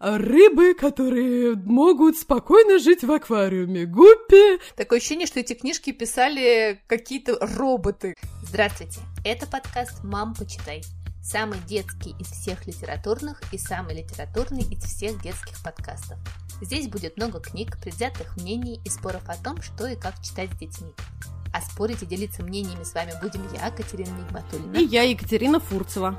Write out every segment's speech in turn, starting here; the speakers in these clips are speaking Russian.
рыбы, которые могут спокойно жить в аквариуме. Гуппи. Такое ощущение, что эти книжки писали какие-то роботы. Здравствуйте, это подкаст «Мам, почитай». Самый детский из всех литературных и самый литературный из всех детских подкастов. Здесь будет много книг, предвзятых мнений и споров о том, что и как читать с детьми. А спорить и делиться мнениями с вами будем я, Катерина Нигматульна. И я, Екатерина Фурцева.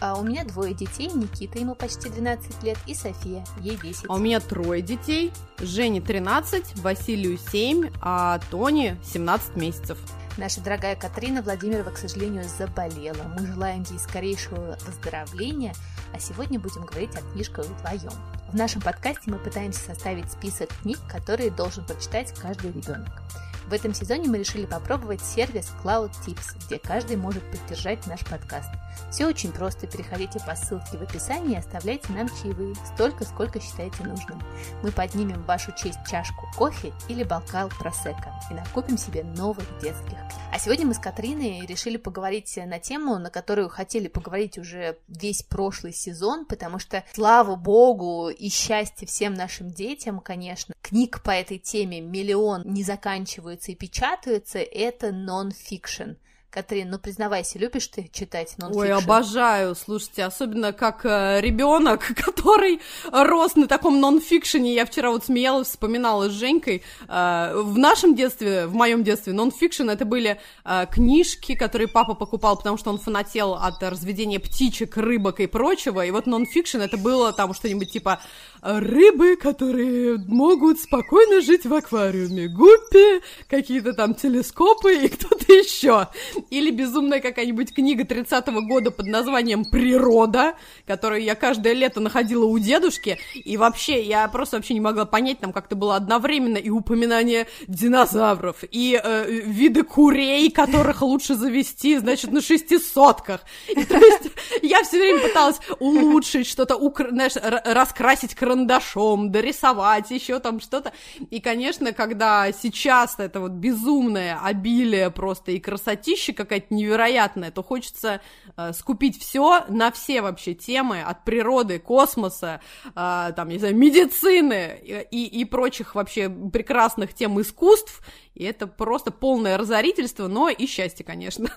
А у меня двое детей, Никита, ему почти 12 лет, и София, ей 10. А у меня трое детей, Жене 13, Василию 7, а Тони 17 месяцев. Наша дорогая Катрина Владимирова, к сожалению, заболела. Мы желаем ей скорейшего выздоровления, а сегодня будем говорить о книжках вдвоем. В нашем подкасте мы пытаемся составить список книг, которые должен прочитать каждый ребенок. В этом сезоне мы решили попробовать сервис Cloud Tips, где каждый может поддержать наш подкаст. Все очень просто. Переходите по ссылке в описании и оставляйте нам чаевые, столько, сколько считаете нужным. Мы поднимем в вашу честь чашку кофе или бокал просека и накупим себе новых детских. А сегодня мы с Катриной решили поговорить на тему, на которую хотели поговорить уже весь прошлый сезон, потому что, слава богу и счастье всем нашим детям, конечно, книг по этой теме миллион не заканчиваются и печатаются, это нон-фикшн. Катрин, ну признавайся, любишь ты читать нон Ой, обожаю, слушайте, особенно как э, ребенок, который рос на таком нон-фикшене. Я вчера вот смеялась, вспоминала с Женькой. Э, в нашем детстве, в моем детстве, нон-фикшн это были э, книжки, которые папа покупал, потому что он фанател от разведения птичек, рыбок и прочего. И вот нон-фикшн это было там что-нибудь типа рыбы, которые могут спокойно жить в аквариуме, гуппи, какие-то там телескопы и кто-то еще. Или безумная какая-нибудь книга 30-го года под названием «Природа», которую я каждое лето находила у дедушки, и вообще, я просто вообще не могла понять, там как-то было одновременно и упоминание динозавров, и э, виды курей, которых лучше завести, значит, на шестисотках. И, то есть я все время пыталась улучшить что-то, укра... знаешь, раскрасить карандашом, дорисовать, еще там что-то. И, конечно, когда сейчас это вот безумное обилие просто и красотища какая-то невероятная, то хочется э, скупить все на все вообще темы, от природы, космоса, э, там, не знаю, медицины и, и прочих вообще прекрасных тем искусств, и это просто полное разорительство, но и счастье, конечно.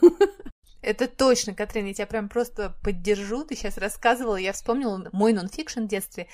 Это точно, Катрин, я тебя прям просто поддержу. Ты сейчас рассказывала, я вспомнила мой нонфикшн в детстве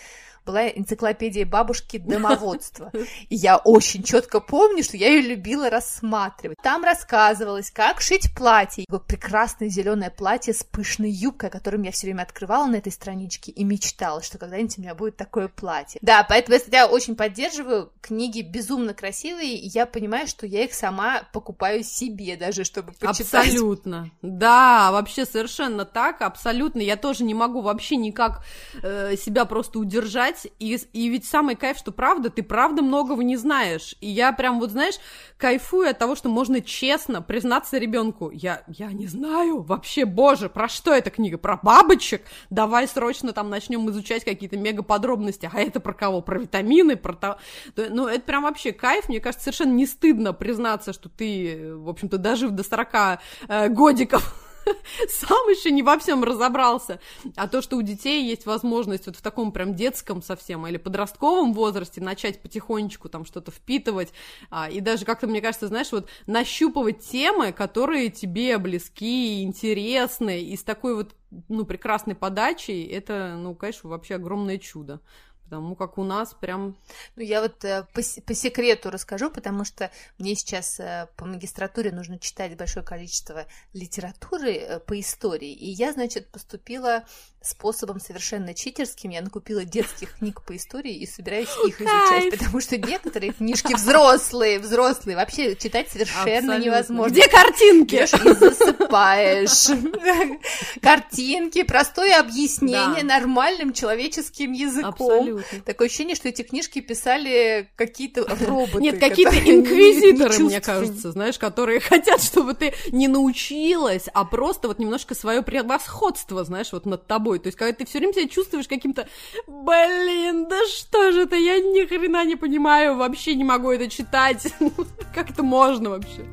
была энциклопедия бабушки домоводства. И я очень четко помню, что я ее любила рассматривать. Там рассказывалось, как шить платье. Такое прекрасное зеленое платье с пышной юбкой, которым я все время открывала на этой страничке и мечтала, что когда-нибудь у меня будет такое платье. Да, поэтому я очень поддерживаю. Книги безумно красивые, и я понимаю, что я их сама покупаю себе даже, чтобы почитать. Абсолютно. Да, вообще совершенно так, абсолютно. Я тоже не могу вообще никак э, себя просто удержать читать, и, и ведь самый кайф, что правда, ты правда многого не знаешь. И я прям вот, знаешь, кайфую от того, что можно честно признаться ребенку, я, я не знаю, вообще, боже, про что эта книга? Про бабочек? Давай срочно там начнем изучать какие-то мега подробности. А это про кого? Про витамины? Про то... Ну, это прям вообще кайф. Мне кажется, совершенно не стыдно признаться, что ты, в общем-то, дожив до 40 э, годиков, сам еще не во всем разобрался. А то, что у детей есть возможность вот в таком прям детском совсем или подростковом возрасте начать потихонечку там что-то впитывать, а, и даже как-то, мне кажется, знаешь, вот нащупывать темы, которые тебе близки, интересны, и с такой вот, ну, прекрасной подачей, это, ну, конечно, вообще огромное чудо потому как у нас прям... Ну, я вот э, по, по секрету расскажу, потому что мне сейчас э, по магистратуре нужно читать большое количество литературы э, по истории, и я, значит, поступила способом совершенно читерским. Я накупила детских книг по истории и собираюсь их изучать, потому что некоторые книжки взрослые, взрослые, вообще читать совершенно Абсолютно. невозможно. Где картинки? и засыпаешь. Картинки, простое объяснение нормальным человеческим языком. Абсолютно. Такое ощущение, что эти книжки писали какие-то роботы. Нет, какие-то инквизиторы, мне кажется, знаешь, которые хотят, чтобы ты не научилась, а просто вот немножко свое превосходство, знаешь, вот над тобой собой. То есть, когда ты все время себя чувствуешь каким-то, блин, да что же это, я ни хрена не понимаю, вообще не могу это читать. Как это можно вообще?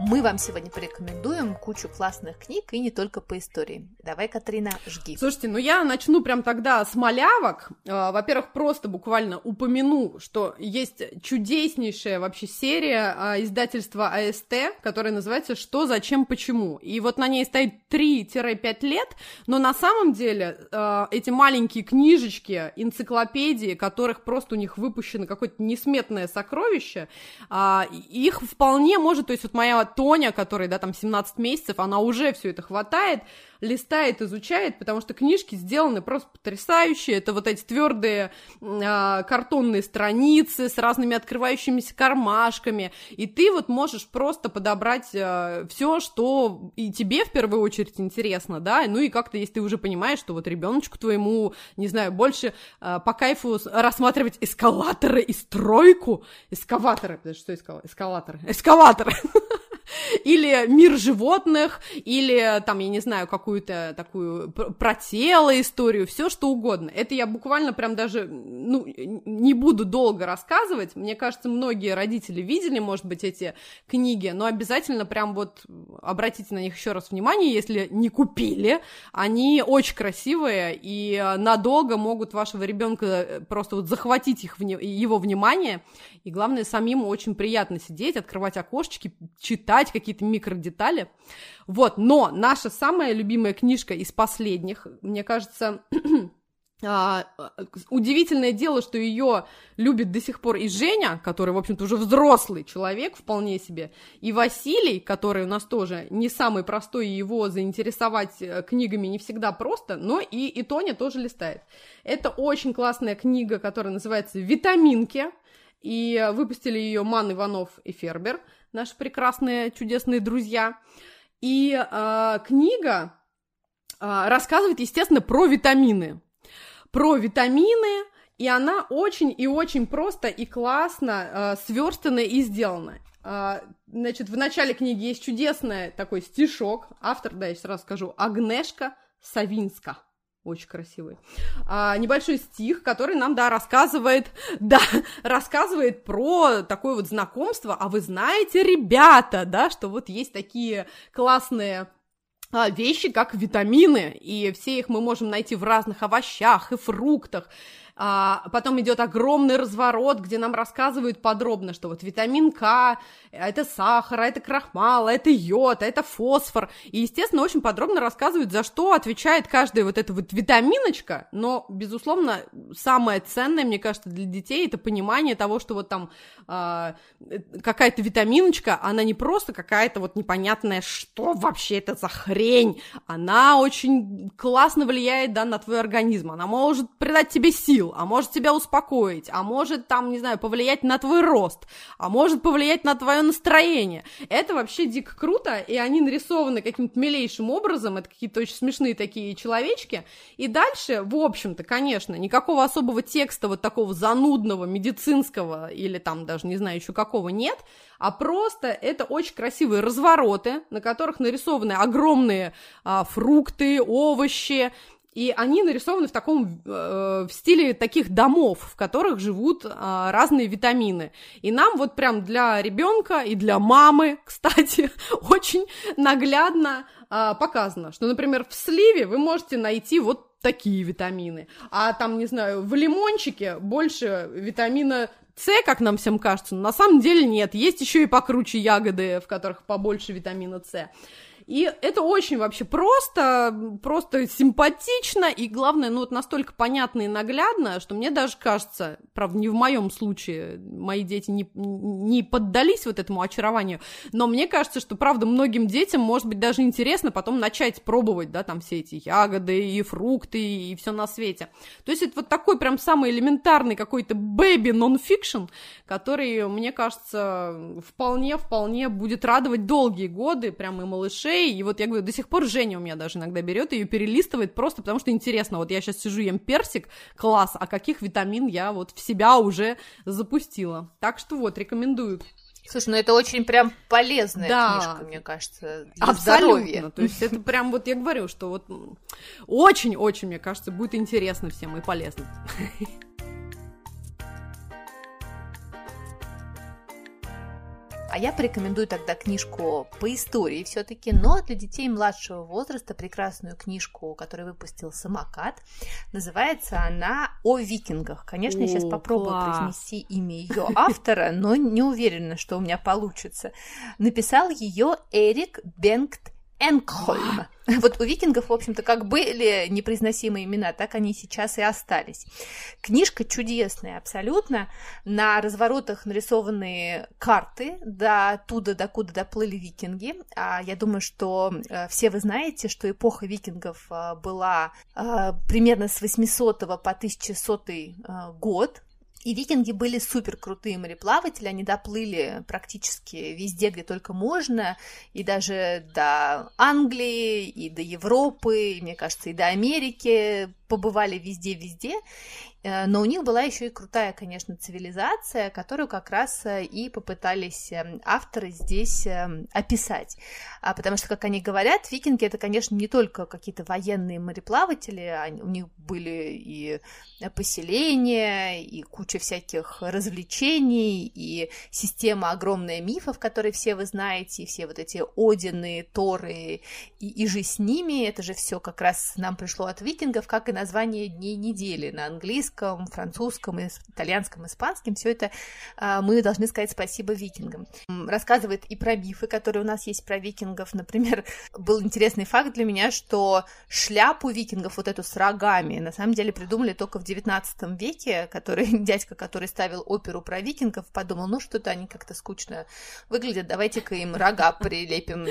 Мы вам сегодня порекомендуем кучу классных книг и не только по истории. Давай, Катрина, жги. Слушайте, ну я начну прям тогда с малявок. А, во-первых, просто буквально упомяну, что есть чудеснейшая вообще серия а, издательства АСТ, которая называется «Что, зачем, почему?». И вот на ней стоит 3-5 лет, но на самом деле а, эти маленькие книжечки, энциклопедии, которых просто у них выпущено какое-то несметное сокровище, их вполне может, то есть вот моя Тоня, которой, да, там 17 месяцев, она уже все это хватает, листает, изучает, потому что книжки сделаны просто потрясающие. Это вот эти твердые э, картонные страницы с разными открывающимися кармашками. И ты вот можешь просто подобрать э, все, что и тебе в первую очередь интересно, да, ну и как-то, если ты уже понимаешь, что вот ребеночку твоему, не знаю, больше э, по кайфу рассматривать эскалаторы и стройку, эскаваторы, что эскалаторы? Эскалаторы! или мир животных, или там, я не знаю, какую-то такую про тело историю, все что угодно. Это я буквально прям даже, ну, не буду долго рассказывать. Мне кажется, многие родители видели, может быть, эти книги, но обязательно прям вот обратите на них еще раз внимание, если не купили. Они очень красивые и надолго могут вашего ребенка э, просто вот захватить их, его внимание. И главное, самим очень приятно сидеть, открывать окошечки, читать какие-то микродетали. Вот, но наша самая любимая книжка из последних, мне кажется, а, удивительное дело, что ее любит до сих пор и Женя, который, в общем-то, уже взрослый человек вполне себе, и Василий, который у нас тоже не самый простой, его заинтересовать э, книгами не всегда просто, но и, и Тоня тоже листает. Это очень классная книга, которая называется «Витаминки», и выпустили ее Ман Иванов и Фербер, наши прекрасные, чудесные друзья. И э, книга э, рассказывает, естественно, про витамины. Про витамины, и она очень и очень просто и классно э, сверстана и сделана. Э, значит, в начале книги есть чудесный такой стишок. Автор, да, я сразу скажу, Агнешка Савинска очень красивый. А, небольшой стих, который нам, да, рассказывает, да, рассказывает про такое вот знакомство. А вы знаете, ребята, да, что вот есть такие классные а, вещи, как витамины, и все их мы можем найти в разных овощах и фруктах. А, потом идет огромный разворот, где нам рассказывают подробно, что вот витамин К, это сахар, это крахмал, это йод, это фосфор. И, естественно, очень подробно рассказывают, за что отвечает каждая вот эта вот витаминочка. Но, безусловно, самое ценное, мне кажется, для детей это понимание того, что вот там а, какая-то витаминочка, она не просто какая-то вот непонятная, что вообще это за хрень. Она очень классно влияет, да, на твой организм. Она может придать тебе сил сил, а может тебя успокоить, а может там, не знаю, повлиять на твой рост, а может повлиять на твое настроение. Это вообще дико круто, и они нарисованы каким-то милейшим образом, это какие-то очень смешные такие человечки. И дальше, в общем-то, конечно, никакого особого текста вот такого занудного, медицинского или там даже не знаю еще какого нет, а просто это очень красивые развороты, на которых нарисованы огромные а, фрукты, овощи, и они нарисованы в таком э, в стиле таких домов, в которых живут э, разные витамины. И нам вот прям для ребенка и для мамы, кстати, очень наглядно э, показано, что, например, в сливе вы можете найти вот такие витамины, а там, не знаю, в лимончике больше витамина с, как нам всем кажется, но на самом деле нет. Есть еще и покруче ягоды, в которых побольше витамина С. И это очень вообще просто, просто симпатично, и главное, ну вот настолько понятно и наглядно, что мне даже кажется, правда, не в моем случае, мои дети не, не поддались вот этому очарованию, но мне кажется, что, правда, многим детям, может быть, даже интересно потом начать пробовать, да, там все эти ягоды и фрукты и все на свете. То есть это вот такой прям самый элементарный какой-то baby non-fiction, который, мне кажется, вполне-вполне будет радовать долгие годы, прям и малышей, Грей, и вот я говорю, до сих пор Женя у меня даже иногда берет ее перелистывает просто потому что интересно, вот я сейчас сижу, ем персик, класс, а каких витамин я вот в себя уже запустила. Так что вот, рекомендую. Слушай, ну это очень прям полезная да. книжка, мне кажется, для Абсолютно. здоровья. То есть это прям вот я говорю, что вот очень-очень, мне кажется, будет интересно всем и полезно. А я порекомендую тогда книжку по истории все-таки, но для детей младшего возраста прекрасную книжку, которую выпустил «Самокат». Называется она «О викингах». Конечно, я сейчас попробую класс. произнести имя ее автора, но не уверена, что у меня получится. Написал ее Эрик Бенгт Энкхольм. Вот у викингов, в общем-то, как были непроизносимые имена, так они сейчас и остались. Книжка чудесная абсолютно. На разворотах нарисованы карты до оттуда, докуда доплыли викинги. А я думаю, что э, все вы знаете, что эпоха викингов э, была э, примерно с 800 по 1100 год. И викинги были супер крутые мореплаватели, они доплыли практически везде, где только можно, и даже до Англии, и до Европы, и, мне кажется, и до Америки побывали везде-везде. Э, но у них была еще и крутая, конечно, цивилизация, которую как раз э, и попытались эм, авторы здесь эм, описать. А потому что, как они говорят, викинги это, конечно, не только какие-то военные мореплаватели, у них были и поселения, и куча всяких развлечений, и система огромная мифов, которые все вы знаете, и все вот эти Одины, Торы, и, и же с ними, это же все как раз нам пришло от викингов, как и название дней недели на английском, английском, французском, итальянском, испанском. Все это а, мы должны сказать спасибо викингам. Рассказывает и про мифы, которые у нас есть про викингов. Например, был интересный факт для меня, что шляпу викингов, вот эту с рогами, на самом деле придумали только в 19 веке, который дядька, который ставил оперу про викингов, подумал, ну что-то они как-то скучно выглядят, давайте-ка им рога прилепим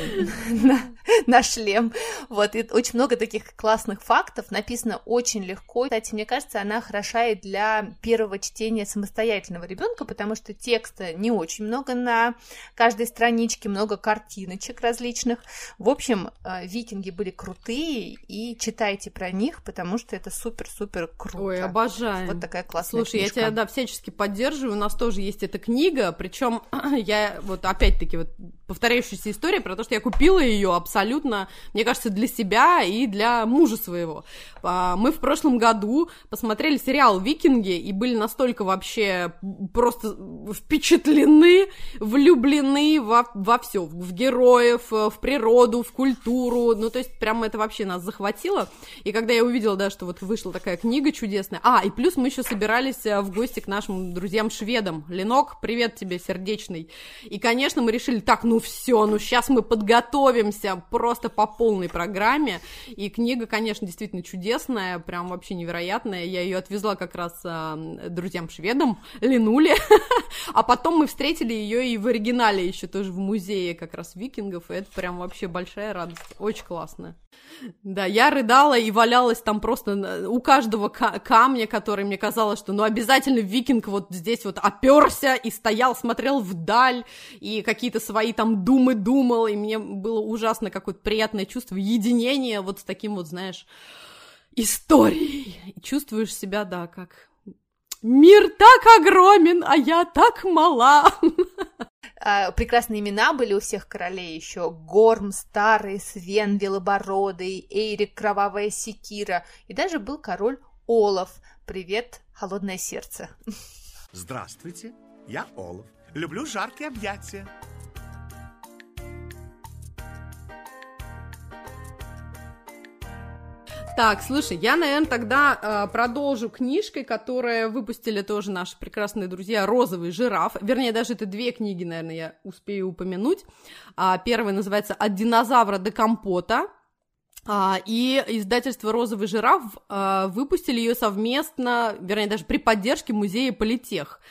на, на шлем. Вот, и очень много таких классных фактов, написано очень легко. Кстати, мне кажется, она хороша для первого чтения самостоятельного ребенка, потому что текста не очень много на каждой страничке, много картиночек различных. В общем, э, викинги были крутые, и читайте про них, потому что это супер-супер круто. Ой, обожаю. Вот такая классная Слушай, книжка. я тебя, да, всячески поддерживаю, у нас тоже есть эта книга, причем я вот опять-таки вот повторяющаяся история про то, что я купила ее абсолютно, мне кажется, для себя и для мужа своего. А, мы в прошлом году посмотрели сериал «Викинги» и были настолько вообще просто впечатлены, влюблены во, во все, в героев, в природу, в культуру, ну, то есть прямо это вообще нас захватило. И когда я увидела, да, что вот вышла такая книга чудесная, а, и плюс мы еще собирались э, в гости к нашим друзьям-шведам. Ленок, привет тебе, сердечный. И, конечно, мы решили, так, ну все, ну сейчас мы подготовимся просто по полной программе. И книга, конечно, действительно чудесная, прям вообще невероятная. Я ее отвезла как раз э, друзьям-шведам, Ленуле. а потом мы встретили ее и в оригинале еще тоже в музее как раз викингов. И это прям вообще большая радость. Очень классно. Да, я рыдала и валялась там просто у каждого камня, который мне казалось, что ну обязательно викинг вот здесь вот оперся и стоял, смотрел вдаль, и какие-то свои там думы думал, и мне было ужасно какое-то приятное чувство единения вот с таким вот, знаешь, историей. И чувствуешь себя, да, как мир так огромен, а я так мала. А, прекрасные имена были у всех королей еще. Горм, Старый, Свен, Белобородый, Эйрик, Кровавая Секира. И даже был король Олаф. Привет, холодное сердце. Здравствуйте, я Олаф. Люблю жаркие объятия. Так, слушай, я, наверное, тогда э, продолжу книжкой, которая выпустили тоже наши прекрасные друзья «Розовый жираф». Вернее, даже это две книги, наверное, я успею упомянуть. А, первая называется «От динозавра до компота». А, и издательство «Розовый жираф» а, выпустили ее совместно, вернее, даже при поддержке музея Политех.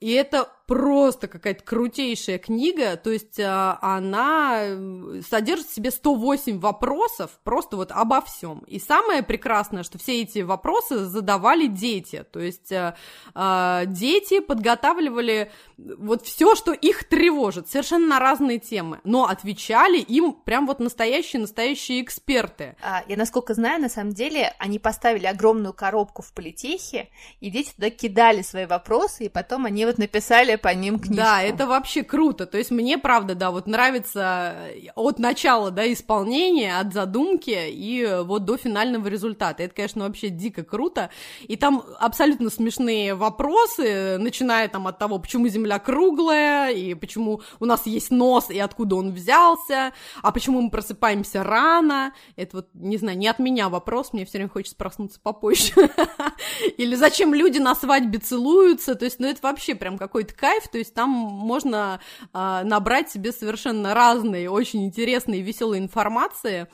И это просто какая-то крутейшая книга, то есть а, она э, содержит в себе 108 вопросов просто вот обо всем. И самое прекрасное, что все эти вопросы задавали дети, то есть а, а, дети подготавливали вот все, что их тревожит, совершенно на разные темы, но отвечали им прям вот настоящие-настоящие эксперты. Я, насколько знаю, на самом деле они поставили огромную коробку в политехе, и дети туда кидали свои вопросы, и потом они вот написали по ним книжку. Да, это вообще круто. То есть мне, правда, да, вот нравится от начала, да, исполнения, от задумки и вот до финального результата. Это, конечно, вообще дико круто. И там абсолютно смешные вопросы, начиная там от того, почему Земля круглая, и почему у нас есть нос, и откуда он взялся, а почему мы просыпаемся рано. Это вот, не знаю, не от меня вопрос, мне все время хочется проснуться попозже. Или зачем люди на свадьбе целуются, то есть, ну, это вообще прям какой-то кайф, то есть там можно э, набрать себе совершенно разные, очень интересные, веселые информации,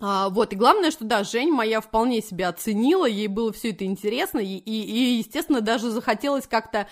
а, вот, и главное, что да, Жень моя вполне себя оценила, ей было все это интересно, и, и, и естественно, даже захотелось как-то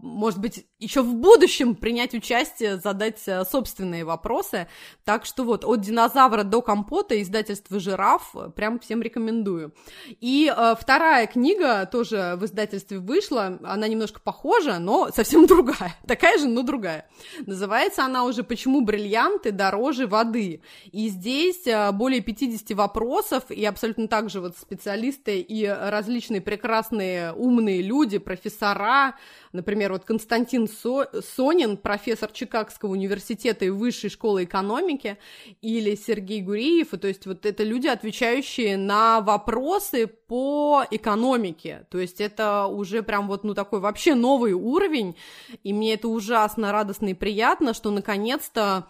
может быть, еще в будущем принять участие, задать э, собственные вопросы. Так что вот, от динозавра до компота издательство «Жираф» прям всем рекомендую. И э, вторая книга тоже в издательстве вышла, она немножко похожа, но совсем другая, такая же, но другая. Называется она уже «Почему бриллианты дороже воды?». И здесь э, более 50 вопросов, и абсолютно так же вот специалисты и различные прекрасные умные люди, профессора, Например, вот Константин Со... Сонин, профессор Чикагского университета и Высшей школы экономики, или Сергей Гуриев, то есть вот это люди, отвечающие на вопросы по экономике, то есть это уже прям вот, ну, такой вообще новый уровень, и мне это ужасно радостно и приятно, что наконец-то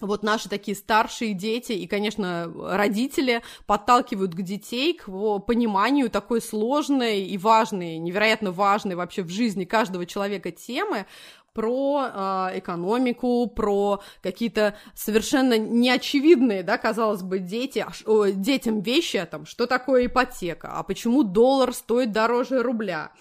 вот наши такие старшие дети и, конечно, родители подталкивают к детей к пониманию такой сложной и важной, невероятно важной вообще в жизни каждого человека темы, про э, экономику, про какие-то совершенно неочевидные, да, казалось бы, дети, о, детям вещи, там, что такое ипотека, а почему доллар стоит дороже рубля,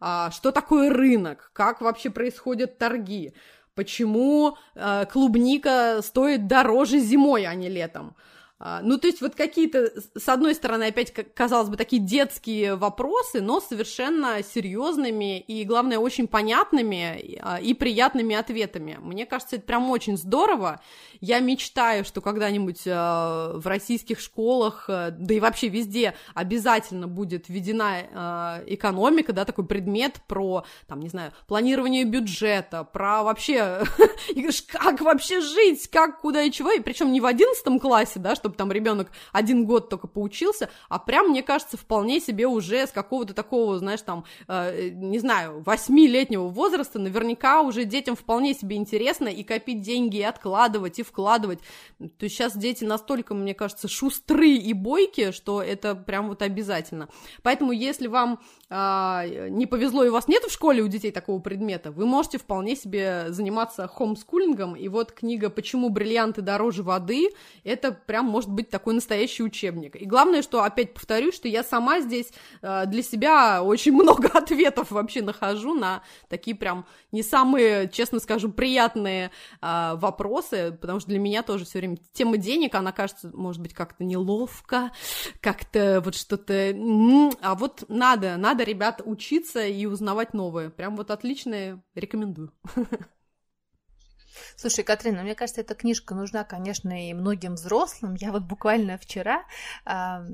а, что такое рынок, как вообще происходят торги, почему э, клубника стоит дороже зимой, а не летом. А, ну, то есть вот какие-то, с одной стороны, опять, казалось бы, такие детские вопросы, но совершенно серьезными и, главное, очень понятными а, и приятными ответами. Мне кажется, это прям очень здорово. Я мечтаю, что когда-нибудь а, в российских школах, да и вообще везде обязательно будет введена экономика, да, такой предмет про, там, не знаю, планирование бюджета, про вообще, как вообще жить, как, куда и чего, и причем не в одиннадцатом классе, да, что чтобы там ребенок один год только поучился, а прям, мне кажется, вполне себе уже с какого-то такого, знаешь, там, э, не знаю, восьмилетнего возраста наверняка уже детям вполне себе интересно и копить деньги, и откладывать, и вкладывать. То есть сейчас дети настолько, мне кажется, шустры и бойкие, что это прям вот обязательно. Поэтому, если вам э, не повезло и у вас нет в школе у детей такого предмета, вы можете вполне себе заниматься хомскулингом, и вот книга «Почему бриллианты дороже воды» это прям может быть такой настоящий учебник. И главное, что, опять повторюсь, что я сама здесь э, для себя очень много ответов вообще нахожу на такие прям не самые, честно скажу, приятные э, вопросы, потому что для меня тоже все время тема денег, она кажется, может быть, как-то неловко, как-то вот что-то... А вот надо, надо, ребят, учиться и узнавать новое. Прям вот отличное, рекомендую. Слушай, Катрина, мне кажется, эта книжка нужна, конечно, и многим взрослым. Я вот буквально вчера э,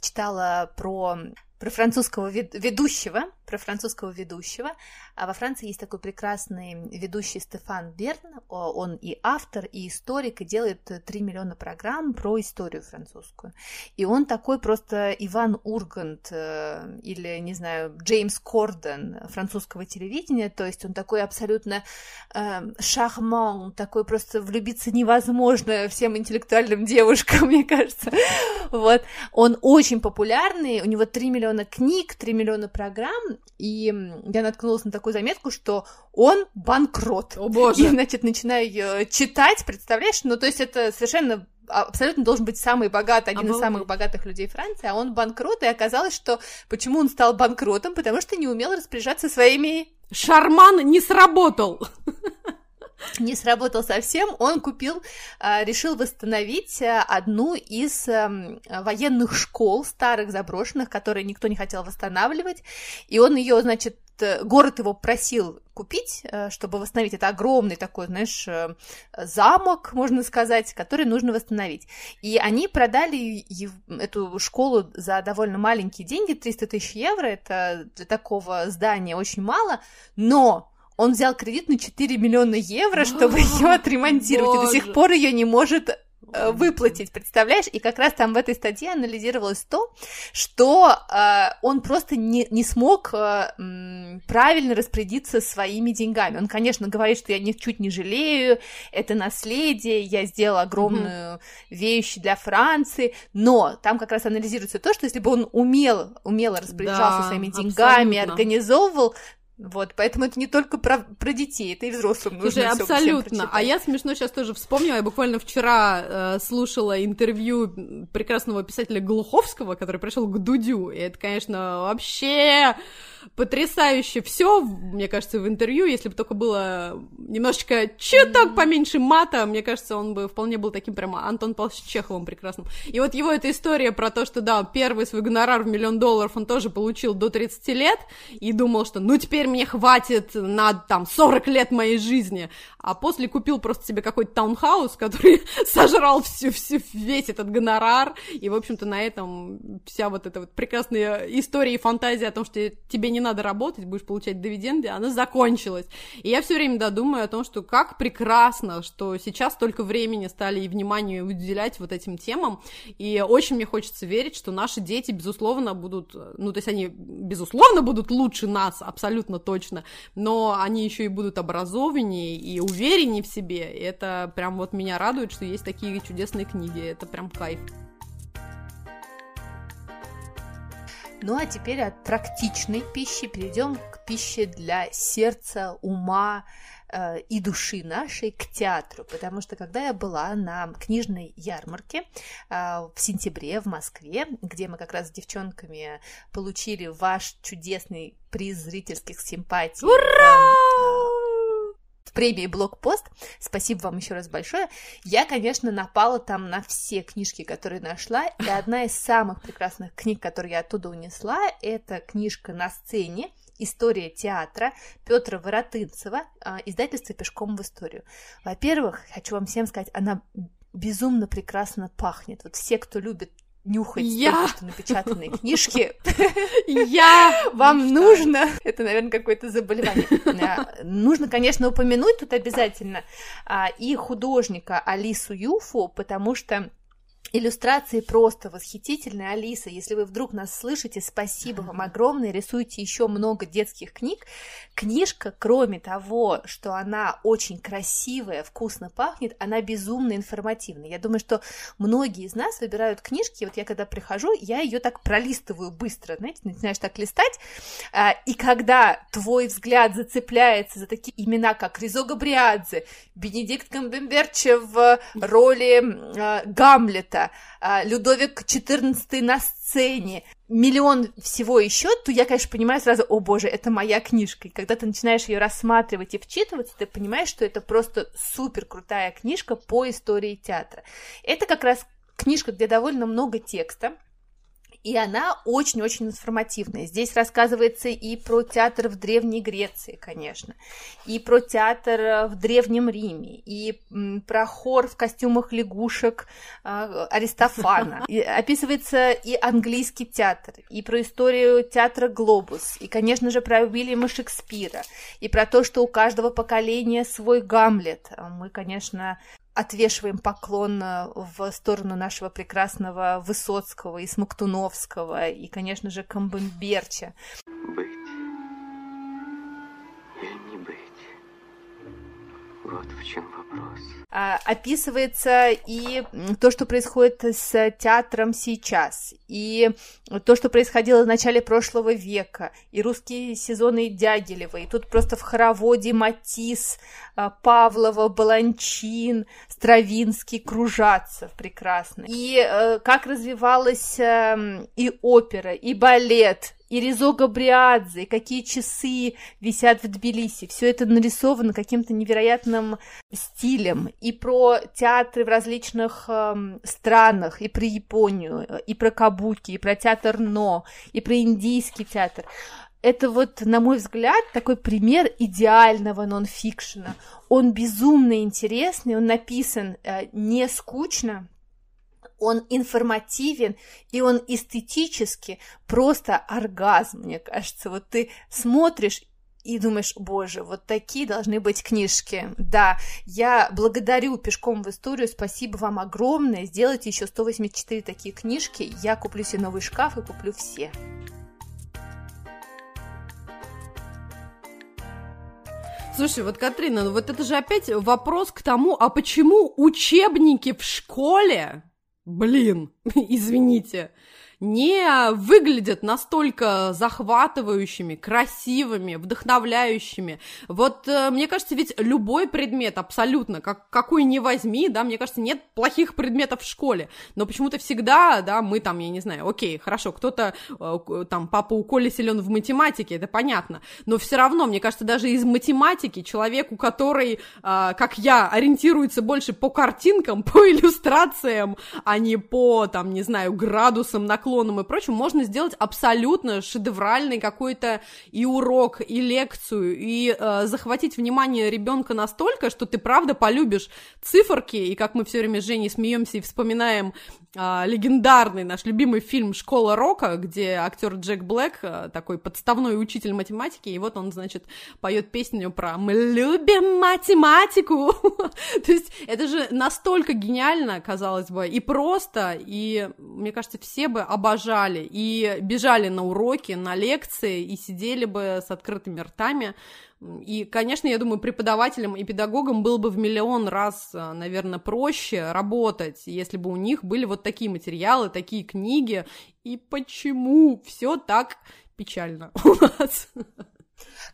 читала про про французского ведущего, про французского ведущего. А во Франции есть такой прекрасный ведущий Стефан Берн. Он и автор, и историк, и делает 3 миллиона программ про историю французскую. И он такой просто Иван Ургант э, или, не знаю, Джеймс Корден французского телевидения. То есть он такой абсолютно э, шарман, такой просто влюбиться невозможно всем интеллектуальным девушкам, мне кажется. Вот. Он очень популярный, у него 3 миллиона книг, 3 миллиона программ, и я наткнулась на такую заметку, что он банкрот. О боже! И, значит, начинаю ее читать, представляешь? Ну, то есть это совершенно абсолютно должен быть самый богатый, один Обалдеть. из самых богатых людей Франции, а он банкрот, и оказалось, что почему он стал банкротом? Потому что не умел распоряжаться своими... Шарман не сработал! Не сработал совсем, он купил, а, решил восстановить а, одну из эм, военных школ, старых, заброшенных, которые никто не хотел восстанавливать, и он ее, значит, э, город его просил купить, э, чтобы восстановить. Это огромный такой, знаешь, э, замок, можно сказать, который нужно восстановить. И они продали эту школу за довольно маленькие деньги, 300 тысяч евро, это для такого здания очень мало, но он взял кредит на 4 миллиона евро, чтобы ее отремонтировать, и до сих пор ее не может Э, выплатить, представляешь? И как раз там в этой статье анализировалось то, что э, он просто не, не смог э, правильно распорядиться своими деньгами. Он, конечно, говорит, что я ничуть не жалею, это наследие, я сделал огромную mm-hmm. вещь для Франции, но там как раз анализируется то, что если бы он умел, умело распоряжался да, своими деньгами, абсолютно. организовывал, вот, поэтому это не только про, про детей, это и взрослым нужно Слушай, абсолютно. А я смешно сейчас тоже вспомнила, я буквально вчера э, слушала интервью прекрасного писателя Глуховского, который пришел к Дудю, и это, конечно, вообще потрясающе все, мне кажется, в интервью, если бы только было немножечко чуток поменьше мата, мне кажется, он бы вполне был таким прямо Антон Павлович Чеховым прекрасным. И вот его эта история про то, что, да, первый свой гонорар в миллион долларов он тоже получил до 30 лет, и думал, что, ну, теперь мне хватит на, там, 40 лет моей жизни, а после купил просто себе какой-то таунхаус, который сожрал всю, всю, весь этот гонорар, и, в общем-то, на этом вся вот эта вот прекрасная история и фантазия о том, что тебе не надо работать, будешь получать дивиденды, она закончилась. И я все время, да, думаю о том, что как прекрасно, что сейчас столько времени стали и внимания уделять вот этим темам, и очень мне хочется верить, что наши дети, безусловно, будут, ну, то есть они, безусловно, будут лучше нас, абсолютно точно, но они еще и будут образованнее и увереннее увереннее в себе. И это прям вот меня радует, что есть такие чудесные книги. Это прям кайф. Ну а теперь от практичной пищи перейдем к пище для сердца, ума э, и души нашей, к театру. Потому что когда я была на книжной ярмарке э, в сентябре в Москве, где мы как раз с девчонками получили ваш чудесный приз зрительских симпатий. Ура! Премии Блокпост. Спасибо вам еще раз большое. Я, конечно, напала там на все книжки, которые нашла, и одна из самых прекрасных книг, которые я оттуда унесла, это книжка «На сцене», История театра Петра Воротынцева, а, издательство «Пешком в историю». Во-первых, хочу вам всем сказать, она безумно прекрасно пахнет. Вот все, кто любит нюхать я... только что напечатанные книжки. Я вам нужно, это, наверное, какое-то заболевание. А, нужно, конечно, упомянуть тут обязательно а, и художника Алису Юфу, потому что Иллюстрации просто восхитительные. Алиса, если вы вдруг нас слышите, спасибо вам огромное. Рисуйте еще много детских книг. Книжка, кроме того, что она очень красивая, вкусно пахнет, она безумно информативная. Я думаю, что многие из нас выбирают книжки. Вот я когда прихожу, я ее так пролистываю быстро, знаете, начинаешь так листать. А, и когда твой взгляд зацепляется за такие имена, как Ризо Габриадзе, Бенедикт Камбемберч в роли а, Гамлета, Гамлета, а, Людовик XIV на сцене, миллион всего еще, то я, конечно, понимаю сразу, о боже, это моя книжка. И когда ты начинаешь ее рассматривать и вчитываться, ты понимаешь, что это просто супер крутая книжка по истории театра. Это как раз книжка, где довольно много текста, и она очень-очень информативная. Здесь рассказывается и про театр в Древней Греции, конечно, и про театр э, в Древнем Риме, и про хор в костюмах лягушек э, Аристофана. И описывается и английский театр, и про историю театра Глобус, и, конечно же, про Уильяма Шекспира, и про то, что у каждого поколения свой Гамлет. Мы, конечно, отвешиваем поклон э, в сторону нашего прекрасного Высоцкого и Смоктуновского, и, конечно же, Камбемберча. Быть Вот в чем вопрос. А, описывается и то, что происходит с театром сейчас, и то, что происходило в начале прошлого века, и русские сезоны Дягилева, и тут просто в хороводе Матис, а, Павлова, Баланчин, Стравинский, Кружатцев прекрасно. И э, как развивалась э, и опера, и балет, и Ризо Габриадзе, и какие часы висят в Тбилиси. Все это нарисовано каким-то невероятным стилем. И про театры в различных э, странах, и про Японию, и про Кабуки, и про театр Но, и про индийский театр. это вот, на мой взгляд, такой пример идеального нонфикшена. Он безумно интересный, он написан э, не скучно, он информативен, и он эстетически просто оргазм, мне кажется. Вот ты смотришь и думаешь, боже, вот такие должны быть книжки. Да, я благодарю пешком в историю, спасибо вам огромное. Сделайте еще 184 такие книжки, я куплю себе новый шкаф и куплю все. Слушай, вот, Катрина, ну вот это же опять вопрос к тому, а почему учебники в школе, блин, извините, не выглядят настолько захватывающими, красивыми, вдохновляющими. Вот э, мне кажется, ведь любой предмет абсолютно, как, какой ни возьми, да, мне кажется, нет плохих предметов в школе, но почему-то всегда, да, мы там, я не знаю, окей, хорошо, кто-то э, там, папа у Коли силен в математике, это понятно, но все равно, мне кажется, даже из математики человеку, который, э, как я, ориентируется больше по картинкам, по иллюстрациям, а не по, там, не знаю, градусам наклона наклоном и прочим, можно сделать абсолютно шедевральный какой-то и урок, и лекцию, и э, захватить внимание ребенка настолько, что ты правда полюбишь циферки, и как мы все время с Женей смеемся и вспоминаем э, легендарный наш любимый фильм «Школа рока», где актер Джек Блэк, э, такой подставной учитель математики, и вот он, значит, поет песню про «Мы любим математику». То есть это же настолько гениально, казалось бы, и просто, и мне кажется, все бы обожали и бежали на уроки, на лекции и сидели бы с открытыми ртами. И, конечно, я думаю, преподавателям и педагогам было бы в миллион раз, э, наверное, проще работать, если бы у них были вот такие материалы, такие книги. И почему все так печально у нас?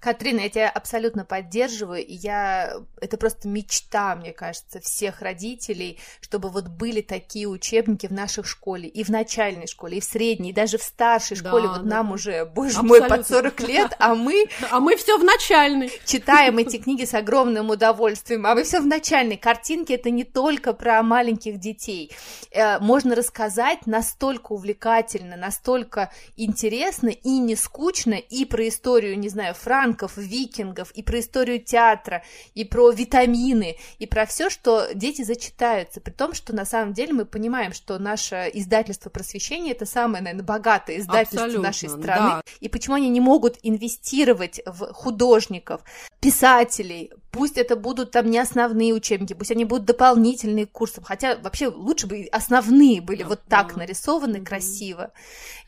Катрина, я тебя абсолютно поддерживаю, и я... Это просто мечта, мне кажется, всех родителей, чтобы вот были такие учебники в нашей школе, и в начальной школе, и в средней, и даже в старшей школе. Да, вот да. нам уже, боже абсолютно. мой, под 40 лет, а мы... А мы все в начальной. Читаем эти книги с огромным удовольствием, а мы все в начальной. Картинки — это не только про маленьких детей. Э, можно рассказать настолько увлекательно, настолько интересно и не скучно, и про историю, не знаю, франков, викингов, и про историю театра, и про витамины, и про все, что дети зачитаются, при том, что на самом деле мы понимаем, что наше издательство просвещения это самое, наверное, богатое издательство Абсолютно, нашей страны, да. и почему они не могут инвестировать в художников, писателей, пусть это будут там не основные учебники, пусть они будут дополнительные курсы, хотя вообще лучше бы основные были да, вот так да. нарисованы mm-hmm. красиво.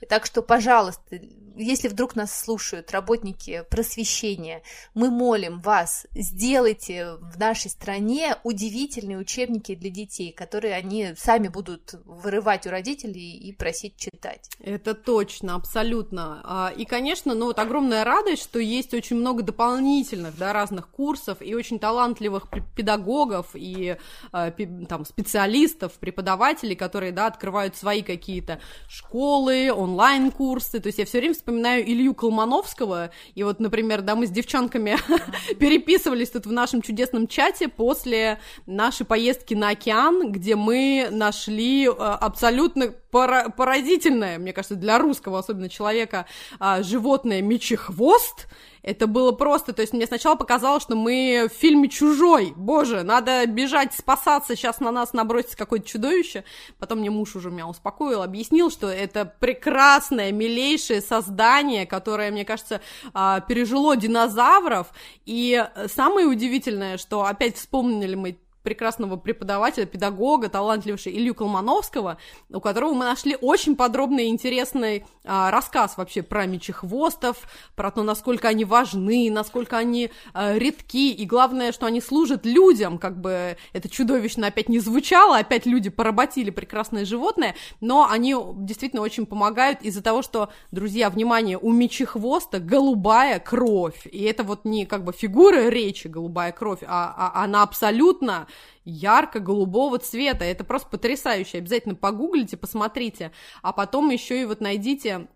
Так что, пожалуйста, если вдруг нас слушают работники просвещения, мы молим вас, сделайте в нашей стране удивительные учебники для детей, которые они сами будут вырывать у родителей и просить читать. Это точно, абсолютно. А, и, конечно, ну вот огромная радость, что есть очень много дополнительных, да, разных курсов и очень талантливых педагогов и а, там специалистов, преподавателей, которые, да, открывают свои какие-то школы, онлайн-курсы. То есть я все время вспоминаю Илью Колмановского, и вот, например, да, мы с девчонками переписывались тут в нашем чудесном чате после нашей поездки на океан, где мы нашли э, абсолютно пора поразительное, мне кажется, для русского, особенно человека, а, животное мечехвост, это было просто, то есть мне сначала показалось, что мы в фильме «Чужой», боже, надо бежать, спасаться, сейчас на нас набросится какое-то чудовище, потом мне муж уже меня успокоил, объяснил, что это прекрасное, милейшее создание, которое, мне кажется, а, пережило динозавров, и самое удивительное, что опять вспомнили мы прекрасного преподавателя, педагога, талантливейшего Илью Колмановского, у которого мы нашли очень подробный и интересный а, рассказ вообще про мечехвостов, про то, насколько они важны, насколько они а, редки, и главное, что они служат людям, как бы это чудовищно опять не звучало, опять люди поработили прекрасное животное, но они действительно очень помогают из-за того, что, друзья, внимание, у мечехвоста голубая кровь, и это вот не как бы фигура речи голубая кровь, а, а она абсолютно ярко-голубого цвета. Это просто потрясающе. Обязательно погуглите, посмотрите. А потом еще и вот найдите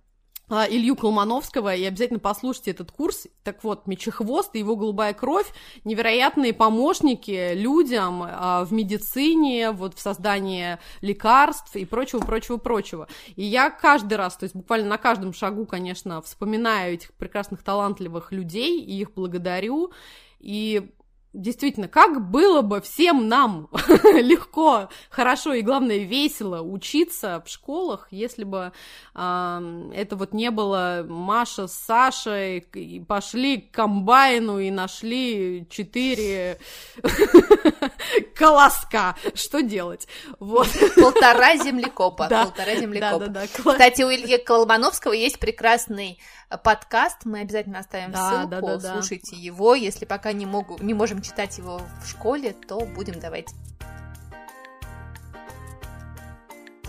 а, Илью Колмановского, и обязательно послушайте этот курс. Так вот, Мечехвост и его голубая кровь — невероятные помощники людям а, в медицине, вот в создании лекарств и прочего, прочего, прочего. И я каждый раз, то есть буквально на каждом шагу, конечно, вспоминаю этих прекрасных, талантливых людей и их благодарю. И Действительно, как было бы всем нам легко, хорошо и, главное, весело учиться в школах, если бы э, это вот не было Маша с Сашей, и пошли к комбайну и нашли четыре колоска. Что делать? Вот. Полтора землекопа. Да. Полтора землекопа. Да, да, да. Кстати, у Ильи Колмановского есть прекрасный подкаст, мы обязательно оставим да, ссылку, да, да, да. слушайте его, если пока не, могу, не можем читать его в школе, то будем давать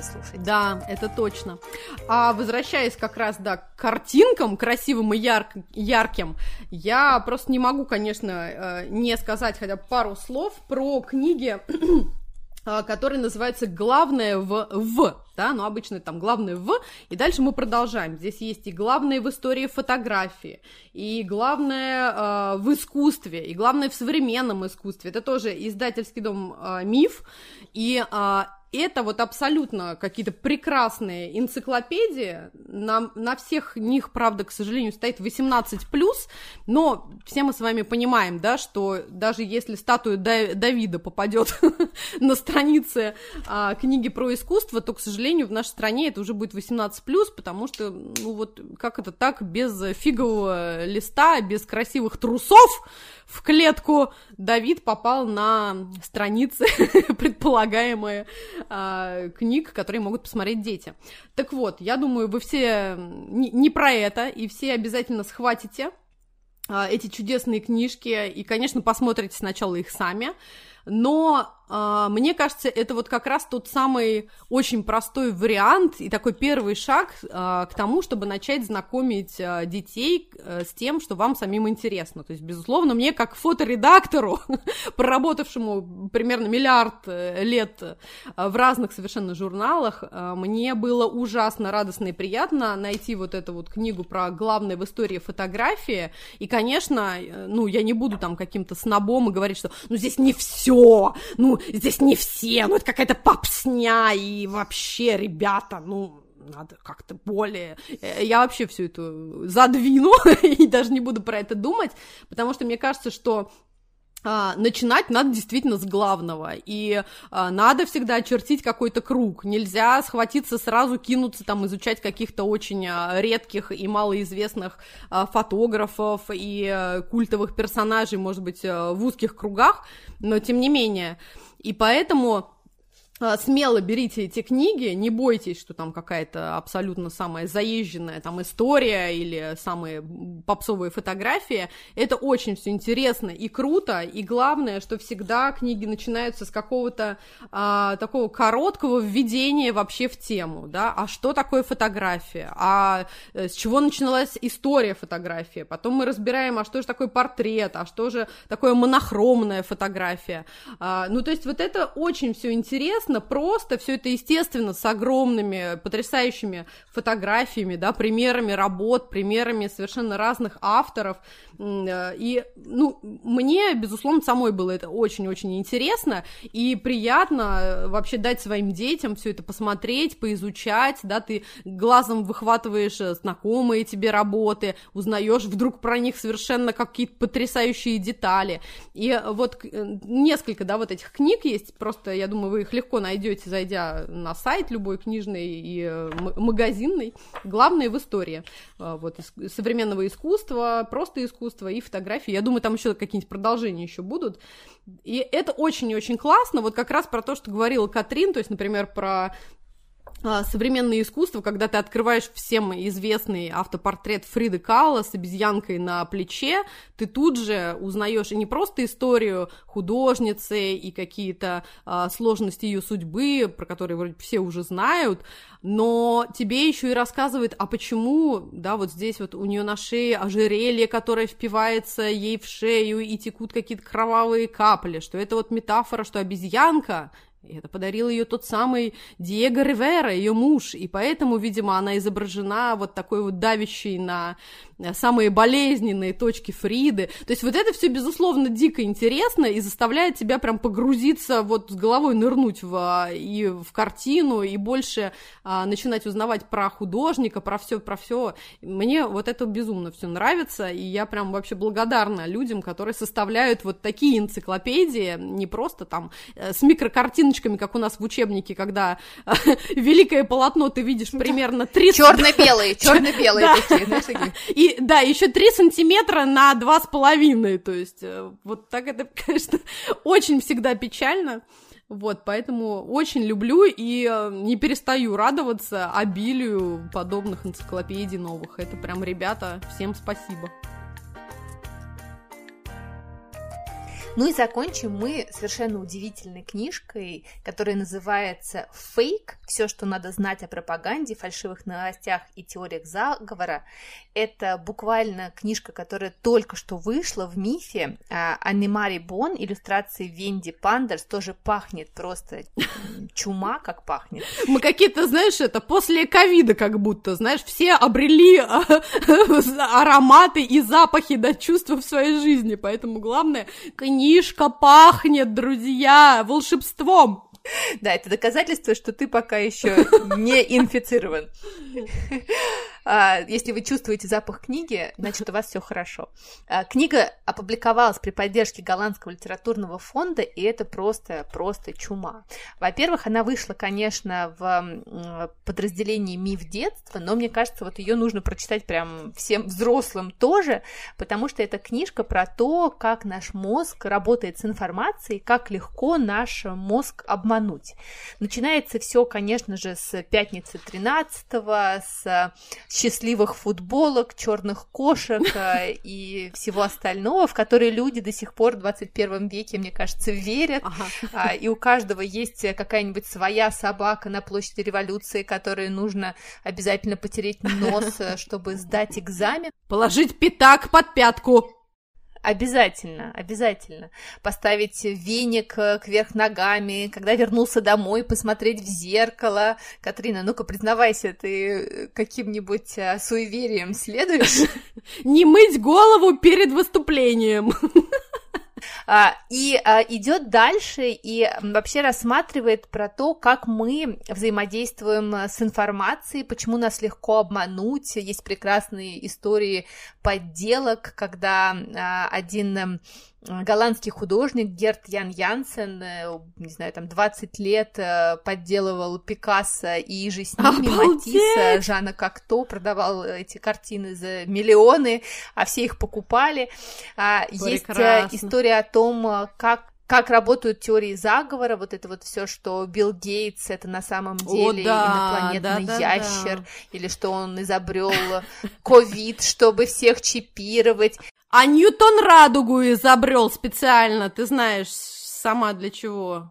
слушать. Да, это точно. А возвращаясь как раз, да, к картинкам красивым и ярк ярким, я просто не могу, конечно, э, не сказать хотя бы пару слов про книги который называется «Главное в в», да, но обычно там «Главное в», и дальше мы продолжаем. Здесь есть и главное в истории фотографии, и главное э, в искусстве, и главное в современном искусстве. Это тоже издательский дом э, «Миф», и э, это вот абсолютно какие-то прекрасные энциклопедии, на, на всех них, правда, к сожалению, стоит 18+, но все мы с вами понимаем, да, что даже если статуя Давида попадет на страницы а, книги про искусство, то, к сожалению, в нашей стране это уже будет 18+, потому что, ну вот, как это так, без фигового листа, без красивых трусов, в клетку Давид попал на страницы предполагаемые э, книг, которые могут посмотреть дети. Так вот, я думаю, вы все не, не про это, и все обязательно схватите э, эти чудесные книжки, и, конечно, посмотрите сначала их сами, но а, мне кажется, это вот как раз тот самый очень простой вариант и такой первый шаг а, к тому, чтобы начать знакомить а, детей э, с тем, что вам самим интересно. То есть, безусловно, мне как фоторедактору, проработавшему примерно миллиард э, лет в разных совершенно журналах, мне было ужасно радостно и приятно найти вот эту вот книгу про главное в истории фотографии. И, конечно, э, ну, я не буду там каким-то снобом и говорить, что ну здесь не все, ну здесь не все, ну это какая-то попсня, и вообще, ребята, ну, надо как-то более... Э, я вообще всю эту задвину и даже не буду про это думать, потому что мне кажется, что начинать надо действительно с главного, и а, надо всегда очертить какой-то круг, нельзя схватиться сразу, кинуться там, изучать каких-то очень а, редких и малоизвестных а, фотографов и а, культовых персонажей, может быть, а, в узких кругах, но тем не менее, и поэтому а, смело берите эти книги, не бойтесь, что там какая-то абсолютно самая заезженная там история или самые попсовые фотографии. Это очень все интересно и круто, и главное, что всегда книги начинаются с какого-то а, такого короткого введения вообще в тему, да, а что такое фотография, а э, с чего начиналась история фотографии, потом мы разбираем, а что же такое портрет, а что же такое монохромная фотография, а, ну, то есть вот это очень все интересно, интересно, просто. Все это естественно, с огромными, потрясающими фотографиями, да, примерами работ, примерами совершенно разных авторов, и, ну, мне, безусловно, самой было это очень-очень интересно и приятно э, вообще дать своим детям все это посмотреть, поизучать, да, ты глазом выхватываешь э, знакомые тебе работы, узнаешь вдруг про них совершенно какие-то потрясающие детали. И вот несколько, да, вот этих книг есть, просто, я думаю, вы их легко найдете, зайдя на сайт любой книжный и магазинный. Главное в истории вот, современного искусства, просто искусства, искусства и фотографии. Я думаю, там еще какие-нибудь продолжения еще будут. И это очень и очень классно. Вот как раз про то, что говорила Катрин, то есть, например, про современное искусство, когда ты открываешь всем известный автопортрет Фриды Калла с обезьянкой на плече, ты тут же узнаешь и не просто историю художницы и какие-то а, сложности ее судьбы, про которые вроде все уже знают, но тебе еще и рассказывают, а почему, да, вот здесь вот у нее на шее ожерелье, которое впивается ей в шею и текут какие-то кровавые капли, что это вот метафора, что обезьянка И это подарил ее тот самый Диего Ривера, ее муж, и поэтому, видимо, она изображена вот такой вот давящей на э, самые болезненные точки Фриды. То есть вот это все, безусловно, дико интересно и заставляет тебя прям погрузиться, вот с головой нырнуть в, а, и в картину, и больше а, начинать узнавать про художника, про все, про все. Мне вот это безумно все нравится, и я прям вообще благодарна людям, которые составляют вот такие энциклопедии, не просто там э, с микрокартинками, картиночками, как у нас в учебнике, когда великое полотно ты видишь примерно 30... Черно-белые, черно-белые такие. И, да, еще 3 сантиметра на 2,5, то есть э, вот так это, конечно, очень всегда печально. Вот, поэтому очень люблю и э, не перестаю радоваться обилию подобных энциклопедий новых. Это прям, ребята, всем спасибо. Ну и закончим мы совершенно удивительной книжкой, которая называется «Фейк. Все, что надо знать о пропаганде, фальшивых новостях и теориях заговора». Это буквально книжка, которая только что вышла в МИФе. А, Анимари Бон, иллюстрации Венди Пандерс, тоже пахнет просто чума, как пахнет. Мы какие-то, знаешь, это после ковида как будто, знаешь, все обрели а, ароматы и запахи, да, чувства в своей жизни, поэтому главное, книжка пахнет, друзья, волшебством. Да, это доказательство, что ты пока еще не инфицирован. А, если вы чувствуете запах книги, значит, у вас все хорошо. А, книга опубликовалась при поддержке Голландского литературного фонда, и это просто, просто чума. Во-первых, она вышла, конечно, в подразделении «Миф детства», но мне кажется, вот ее нужно прочитать прям всем взрослым тоже, потому что это книжка про то, как наш мозг работает с информацией, как легко наш мозг обмануть. Начинается все, конечно же, с пятницы 13 с счастливых футболок, черных кошек э, и всего остального, в которые люди до сих пор в 21 веке, мне кажется, верят. Ага. А, и у каждого есть какая-нибудь своя собака на площади революции, которой нужно обязательно потереть нос, э, чтобы сдать экзамен. Положить пятак под пятку. Обязательно, обязательно. Поставить веник э, кверх ногами, когда вернулся домой, посмотреть в зеркало. Катрина, ну-ка, признавайся, ты э, каким-нибудь э, суеверием следуешь? Не мыть голову перед выступлением. А, и а, идет дальше и вообще рассматривает про то, как мы взаимодействуем с информацией, почему нас легко обмануть. Есть прекрасные истории подделок, когда а, один голландский художник Герт Ян Янсен, э, не знаю, там 20 лет э, подделывал Пикассо и же с ними Матисса, Жана Кокто, продавал эти картины за миллионы, а все их покупали. А, есть э, история о том, как как работают теории заговора, вот это вот все, что Билл Гейтс это на самом деле О, да, инопланетный да, да, ящер, да. или что он изобрел ковид, чтобы всех чипировать. А Ньютон радугу изобрел специально, ты знаешь, сама для чего?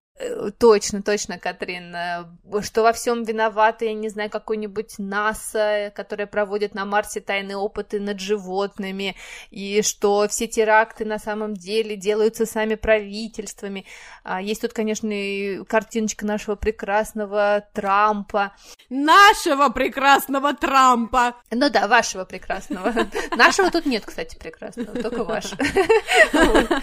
Точно, точно, Катрин. Э, что во всем виновата, я не знаю, какой-нибудь НАСА, которая проводит на Марсе тайные опыты над животными, и что все теракты на самом деле делаются сами правительствами. А есть тут, конечно, и картиночка нашего прекрасного Трампа. Нашего прекрасного Трампа! Ну да, вашего прекрасного. Нашего тут нет, кстати, прекрасного, только ваш.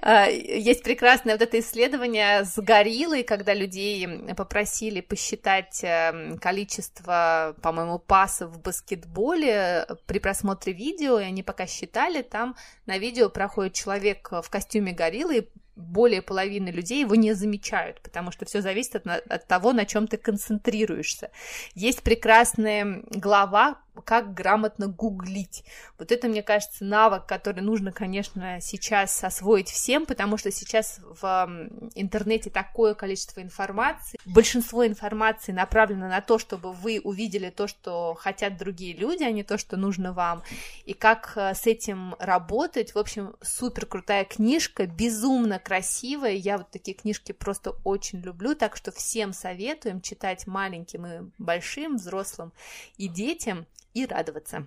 А, есть прекрасное вот это исследование с гориллой, когда людей попросили посчитать эм, количество, по-моему, пасов в баскетболе при просмотре видео, и они пока считали, там на видео проходит человек в костюме гориллы более половины людей его не замечают, потому что все зависит от, от того, на чем ты концентрируешься. Есть прекрасная глава как грамотно гуглить. Вот это, мне кажется, навык, который нужно, конечно, сейчас освоить всем, потому что сейчас в интернете такое количество информации. Большинство информации направлено на то, чтобы вы увидели то, что хотят другие люди, а не то, что нужно вам. И как э, с этим работать. В общем, супер крутая книжка, безумно красивая. Я вот такие книжки просто очень люблю, так что всем советуем читать маленьким и большим, взрослым и детям и радоваться.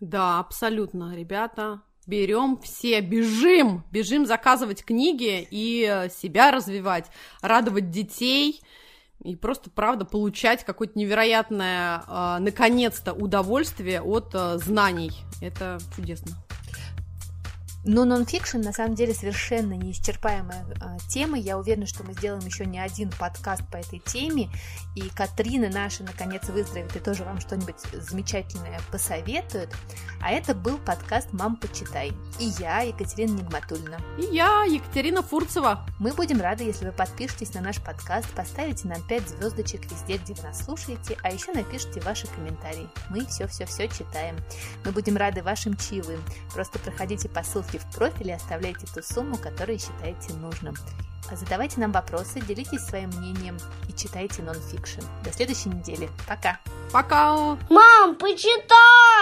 Да, абсолютно, ребята. берем все, бежим, бежим заказывать книги и себя развивать, радовать детей и просто, правда, получать какое-то невероятное, э, наконец-то, удовольствие от э, знаний. Это чудесно. Но нонфикшн на самом деле совершенно неисчерпаемая э, тема. Я уверена, что мы сделаем еще не один подкаст по этой теме. И Катрина наша наконец выздоровеет и тоже вам что-нибудь замечательное посоветует. А это был подкаст «Мам, почитай». И я, Екатерина Нигматульна. И я, Екатерина Фурцева. Мы будем рады, если вы подпишетесь на наш подкаст, поставите нам 5 звездочек везде, где вы нас слушаете, а еще напишите ваши комментарии. Мы все-все-все читаем. Мы будем рады вашим чаевым. Просто проходите по ссылке ссылки в профиле оставляйте ту сумму, которую считаете нужным. Задавайте нам вопросы, делитесь своим мнением и читайте нонфикшн. До следующей недели. Пока! Пока! Мам, почитай!